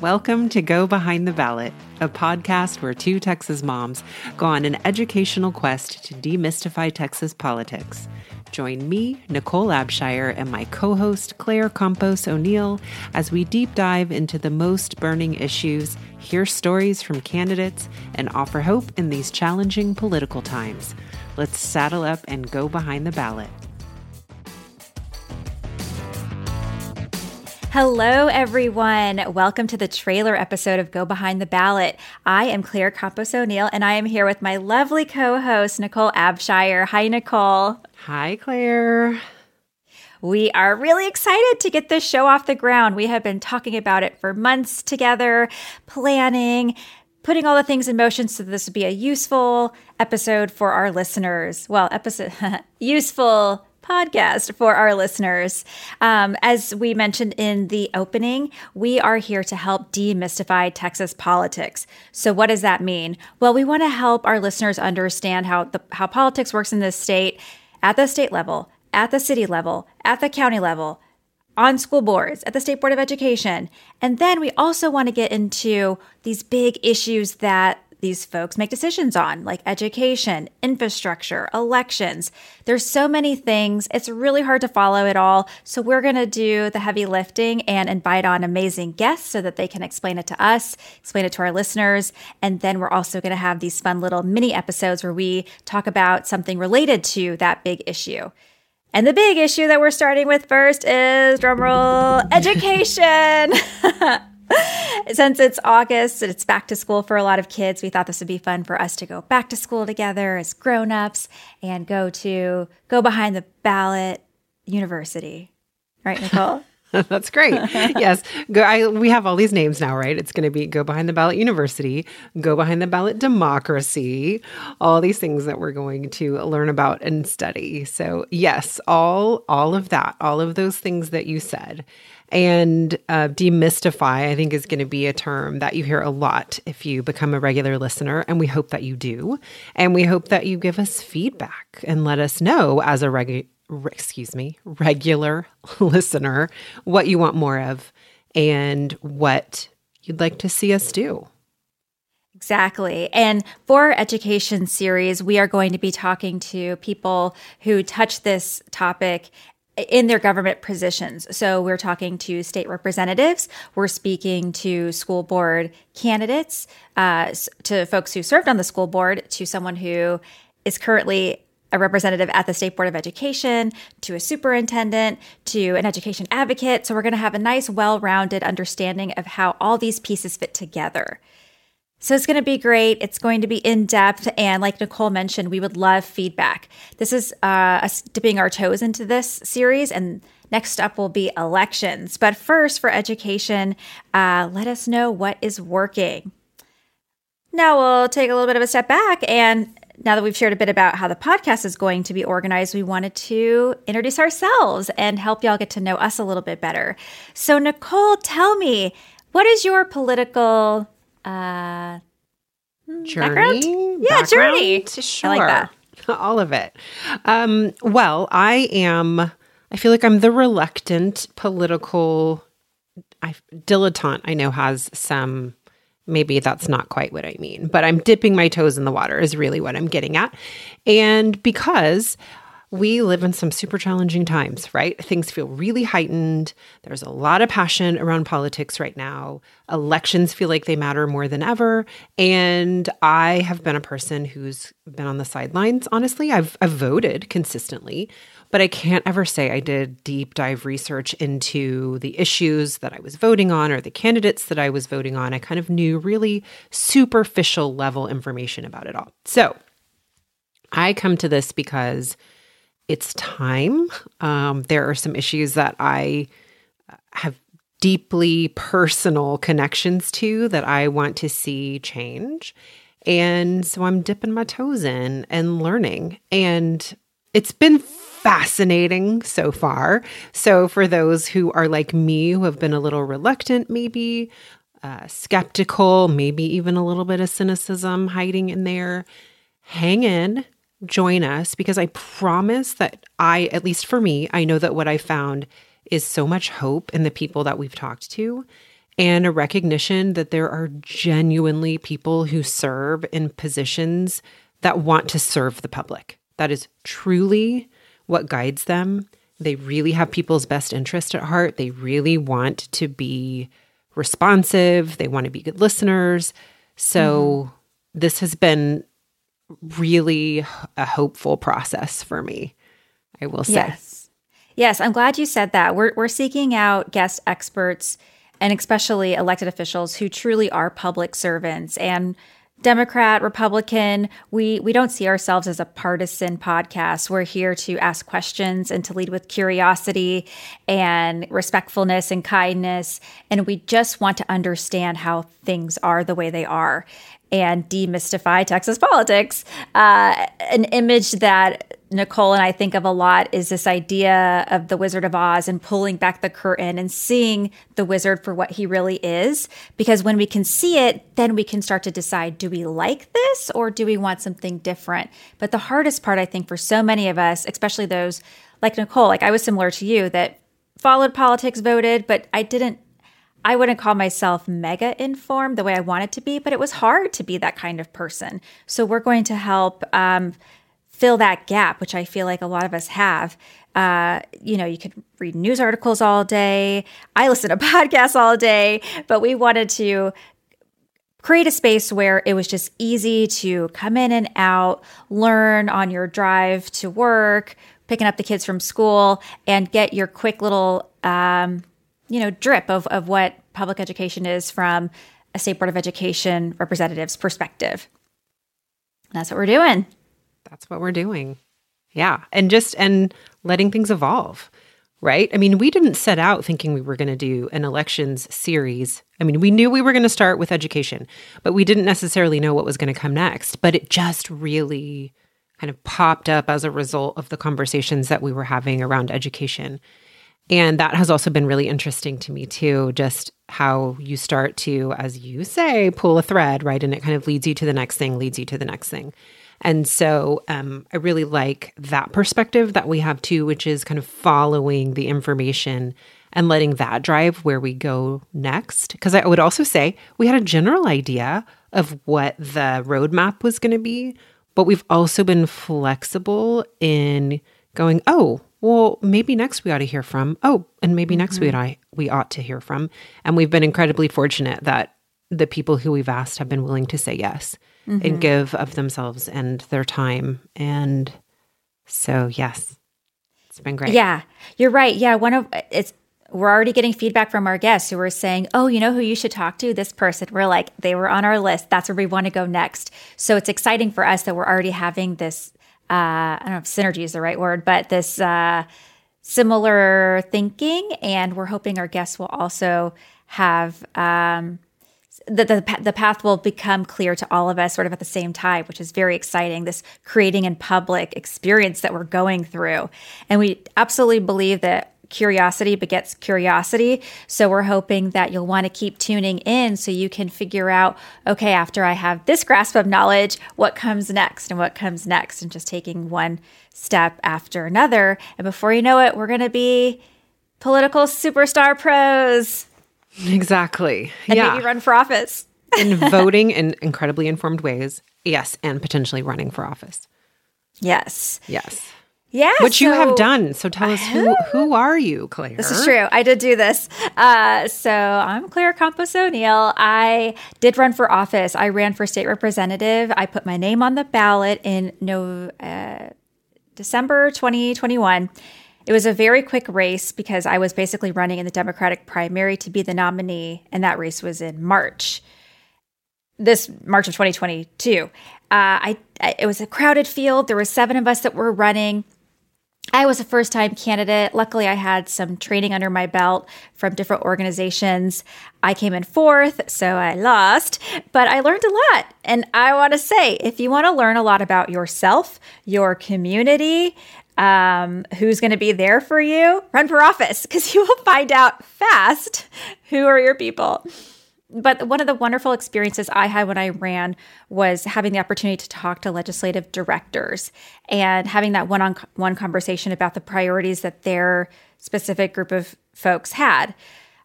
Welcome to Go Behind the Ballot, a podcast where two Texas moms go on an educational quest to demystify Texas politics. Join me, Nichole Abshire, and my co host, Claire Campos O'Neill, as we deep dive into the most burning issues, hear stories from candidates, and offer hope in these challenging political times. Let's saddle up and go behind the ballot. Hello, everyone. Welcome to the trailer episode of Go Behind the Ballot. I am Claire Campos O'Neill, and I am here with my lovely co host, Nichole Abshire. Hi, Nichole. Hi, Claire. We are really excited to get this show off the ground. We have been talking about it for months together, planning, putting all the things in motion so this would be a useful episode for our listeners. Well, episode useful podcast for our listeners. Um, as we mentioned in the opening, we are here to help demystify Texas politics. So, what does that mean? Well, we want to help our listeners understand how the how politics works in this state at the state level, at the city level, at the county level. On school boards, at the State Board of Education. And then we also want to get into these big issues that these folks make decisions on, like education, infrastructure, elections. There's so many things. It's really hard to follow it all. So we're going to do the heavy lifting and invite on amazing guests so that they can explain it to us, explain it to our listeners. And then we're also going to have these fun little mini episodes where we talk about something related to that big issue. And the big issue that we're starting with first is drumroll education. Since it's August and it's back to school for a lot of kids, we thought this would be fun for us to go back to school together as grown-ups and go to go behind the ballot university. Right, Nichole? That's great. yes, go, I, we have all these names now, right? It's going to be Go Behind the Ballot University, Go Behind the Ballot Democracy, all these things that we're going to learn about and study. So, yes, all all of that, all of those things that you said. And uh, demystify, I think, is going to be a term that you hear a lot if you become a regular listener. And we hope that you do. And we hope that you give us feedback and let us know as a regular, excuse me, regular listener what you want more of and what you'd like to see us do. Exactly. And for our education series, we are going to be talking to people who touch this topic in their government positions. So we're talking to state representatives, we're speaking to school board candidates, uh, to folks who served on the school board, to someone who is currently a representative at the State Board of Education, to a superintendent, to an education advocate. So we're going to have a nice, well rounded understanding of how all these pieces fit together. So it's going to be great. It's going to be in depth. And like Nichole mentioned, we would love feedback. This is uh, us dipping our toes into this series. And next up will be elections. But first, for education, uh, let us know what is working. Now we'll take a little bit of a step back. And now that we've shared a bit about how the podcast is going to be organized, we wanted to introduce ourselves and help y'all get to know us a little bit better. So, Nichole, tell me, what is your political uh, journey. Background? Yeah, background? journey. Sure. I like that. All of it. Um, well, I am, I feel like I'm the reluctant political I, dilettante, I know has some, maybe that's not quite what I mean, but I'm dipping my toes in the water is really what I'm getting at. And because we live in some super challenging times, right? Things feel really heightened. There's a lot of passion around politics right now. Elections feel like they matter more than ever. And I have been a person who's been on the sidelines, honestly. I've, I've voted consistently, but I can't ever say I did deep dive research into the issues that I was voting on or the candidates that I was voting on. I kind of knew really superficial level information about it all. So I come to this because it's time. Um, there are some issues that I have deeply personal connections to that I want to see change. And so I'm dipping my toes in and learning. And it's been fascinating so far. So, for those who are like me, who have been a little reluctant, maybe uh, skeptical, maybe even a little bit of cynicism hiding in there, hang in join us because I promise that I, at least for me, I know that what I found is so much hope in the people that we've talked to and a recognition that there are genuinely people who serve in positions that want to serve the public. That is truly what guides them. They really have people's best interest at heart. They really want to be responsive, they want to be good listeners. So, mm-hmm. this has been really a hopeful process for me, I will say. Yes. Yes, I'm glad you said that. We're, we're seeking out guest experts and especially elected officials who truly are public servants and Democrat, Republican, we we don't see ourselves as a partisan podcast. We're here to ask questions and to lead with curiosity and respectfulness and kindness and we just want to understand how things are the way they are and demystify Texas politics. Uh, an image that Nichole and I think of a lot is this idea of the Wizard of Oz and pulling back the curtain and seeing the wizard for what he really is. Because when we can see it, then we can start to decide do we like this or do we want something different? But the hardest part, I think, for so many of us, especially those like Nichole, like I was similar to you, that followed politics, voted, but I didn't I wouldn't call myself mega informed the way I wanted to be, but it was hard to be that kind of person. So we're going to help um, fill that gap, which I feel like a lot of us have. Uh, you know, you could read news articles all day. I listen to podcasts all day, but we wanted to create a space where it was just easy to come in and out, learn on your drive to work, picking up the kids from school, and get your quick little, um, you know, drip of, of what public education is from a state board of education representative's perspective. That's what we're doing that's what we're doing. Yeah. And just and letting things evolve. Right? I mean, we didn't set out thinking we were going to do an elections series. I mean, we knew we were going to start with education, but we didn't necessarily know what was going to come next. But it just really kind of popped up as a result of the conversations that we were having around education. And that has also been really interesting to me, too, just how you start to, as you say, pull a thread, right? And it kind of leads you to the next thing, leads you to the next thing. And so um, I really like that perspective that we have too, which is kind of following the information and letting that drive where we go next. Because I would also say we had a general idea of what the roadmap was going to be, but we've also been flexible in going, oh, well, maybe next we ought to hear from. Oh, and maybe mm-hmm. next we ought, we ought to hear from. And we've been incredibly fortunate that the people who we've asked have been willing to say yes mm-hmm. and give of themselves and their time. And so, yes, it's been great. Yeah, you're right. Yeah, one of it's we're already getting feedback from our guests who are saying, "Oh, you know who you should talk to? This person." We're like, they were on our list. That's where we want to go next. So it's exciting for us that we're already having this. Uh, I don't know if synergy is the right word, but this uh, similar thinking, and we're hoping our guests will also have um, the, the, the path will become clear to all of us sort of at the same time, which is very exciting. This creating in public experience that we're going through. And we absolutely believe that curiosity begets curiosity. So we're hoping that you'll want to keep tuning in so you can figure out, okay, after I have this grasp of knowledge, what comes next and what comes next, and just taking one step after another. And before you know it, we're going to be political superstar pros. Exactly. And yeah. maybe run for office. in voting in incredibly informed ways. Yes. And potentially running for office. Yes. Yes. Yeah, which so, you have done. So tell us who who are you, Claire? This is true. I did do this. Uh, so I'm Claire Campos O'Neill. I did run for office. I ran for state representative. I put my name on the ballot in no uh, December 2021. It was a very quick race because I was basically running in the Democratic primary to be the nominee, and that race was in March. This March of 2022. Uh, I, I it was a crowded field. There were seven of us that were running. I was a first time candidate. Luckily, I had some training under my belt from different organizations. I came in fourth, so I lost, but I learned a lot. And I want to say if you want to learn a lot about yourself, your community, um, who's going to be there for you, run for office because you will find out fast who are your people. but one of the wonderful experiences I had when I ran was having the opportunity to talk to legislative directors and having that one on one conversation about the priorities that their specific group of folks had.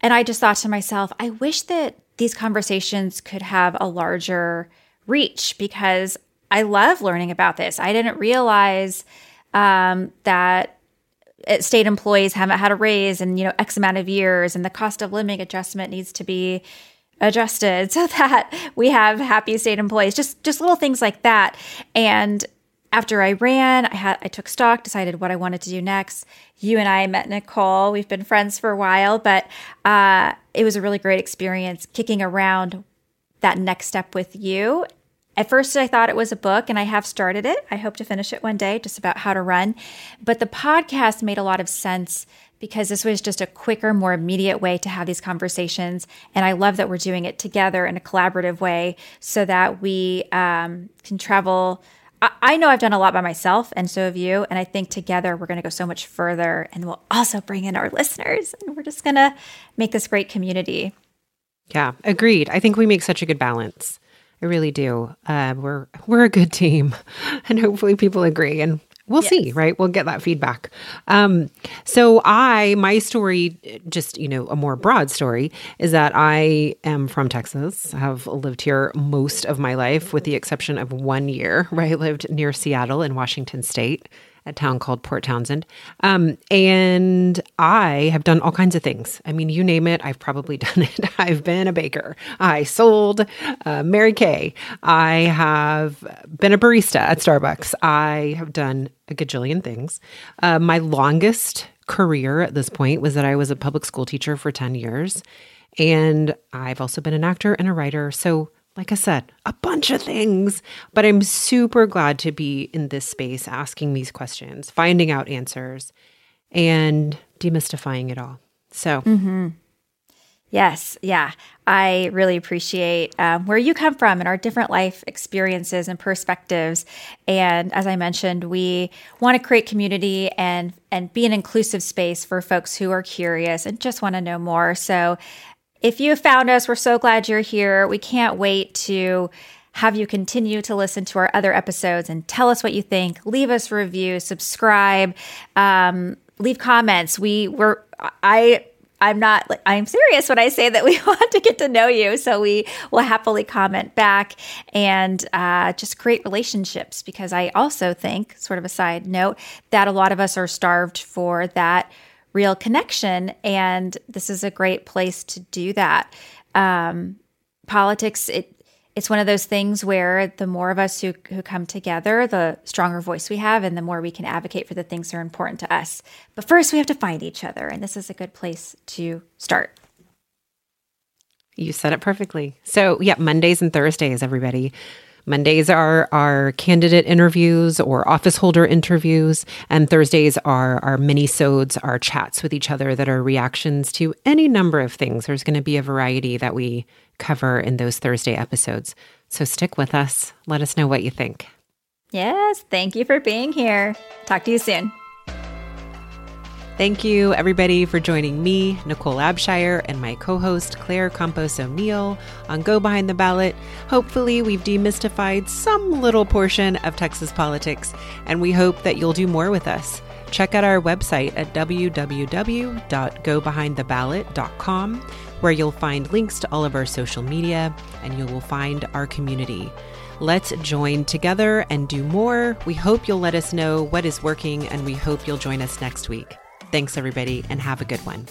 And I just thought to myself, I wish that these conversations could have a larger reach because I love learning about this. I didn't realize um, that state employees haven't had a raise in you know X amount of years, and the cost of living adjustment needs to be adjusted so that we have happy state employees. Just just little things like that. And after I ran, I had I took stock, decided what I wanted to do next. You and I met Nichole. We've been friends for a while, but uh, it was a really great experience kicking around that next step with you. At first, I thought it was a book, and I have started it. I hope to finish it one day, just about how to run. But the podcast made a lot of sense because this was just a quicker, more immediate way to have these conversations. And I love that we're doing it together in a collaborative way so that we um, can travel. I, I know I've done a lot by myself, and so have you. And I think together we're going to go so much further. And we'll also bring in our listeners, and we're just going to make this great community. Yeah, agreed. I think we make such a good balance. I really do. Uh, we're we're a good team, and hopefully people agree. And we'll yes. see right we'll get that feedback um, so i my story just you know a more broad story is that i am from texas have lived here most of my life with the exception of one year where i lived near seattle in washington state a town called Port Townsend. Um, and I have done all kinds of things. I mean, you name it, I've probably done it. I've been a baker. I sold uh, Mary Kay. I have been a barista at Starbucks. I have done a gajillion things. Uh, my longest career at this point was that I was a public school teacher for 10 years. And I've also been an actor and a writer. So like I said, a bunch of things. But I'm super glad to be in this space asking these questions, finding out answers, and demystifying it all. So, mm-hmm. yes, yeah. I really appreciate um, where you come from and our different life experiences and perspectives. And as I mentioned, we want to create community and and be an inclusive space for folks who are curious and just want to know more. So if you found us, we're so glad you're here. We can't wait to have you continue to listen to our other episodes and tell us what you think. Leave us review, subscribe, um, leave comments. We were I I'm not I'm serious when I say that we want to get to know you. So we will happily comment back and uh, just create relationships because I also think, sort of a side note, that a lot of us are starved for that real connection. And this is a great place to do that. Um, politics, it it's one of those things where the more of us who, who come together, the stronger voice we have, and the more we can advocate for the things that are important to us. But first, we have to find each other, and this is a good place to start. You said it perfectly. So, yeah, Mondays and Thursdays, everybody. Mondays are our candidate interviews or office holder interviews, and Thursdays are our mini-sodes, our chats with each other that are reactions to any number of things. There's going to be a variety that we cover in those Thursday episodes. So stick with us. Let us know what you think. Yes, thank you for being here. Talk to you soon. Thank you, everybody, for joining me, Nichole Abshire, and my co host, Claire Campos O'Neill, on Go Behind the Ballot. Hopefully, we've demystified some little portion of Texas politics, and we hope that you'll do more with us. Check out our website at www.gobehindtheballot.com, where you'll find links to all of our social media and you will find our community. Let's join together and do more. We hope you'll let us know what is working, and we hope you'll join us next week. Thanks, everybody, and have a good one.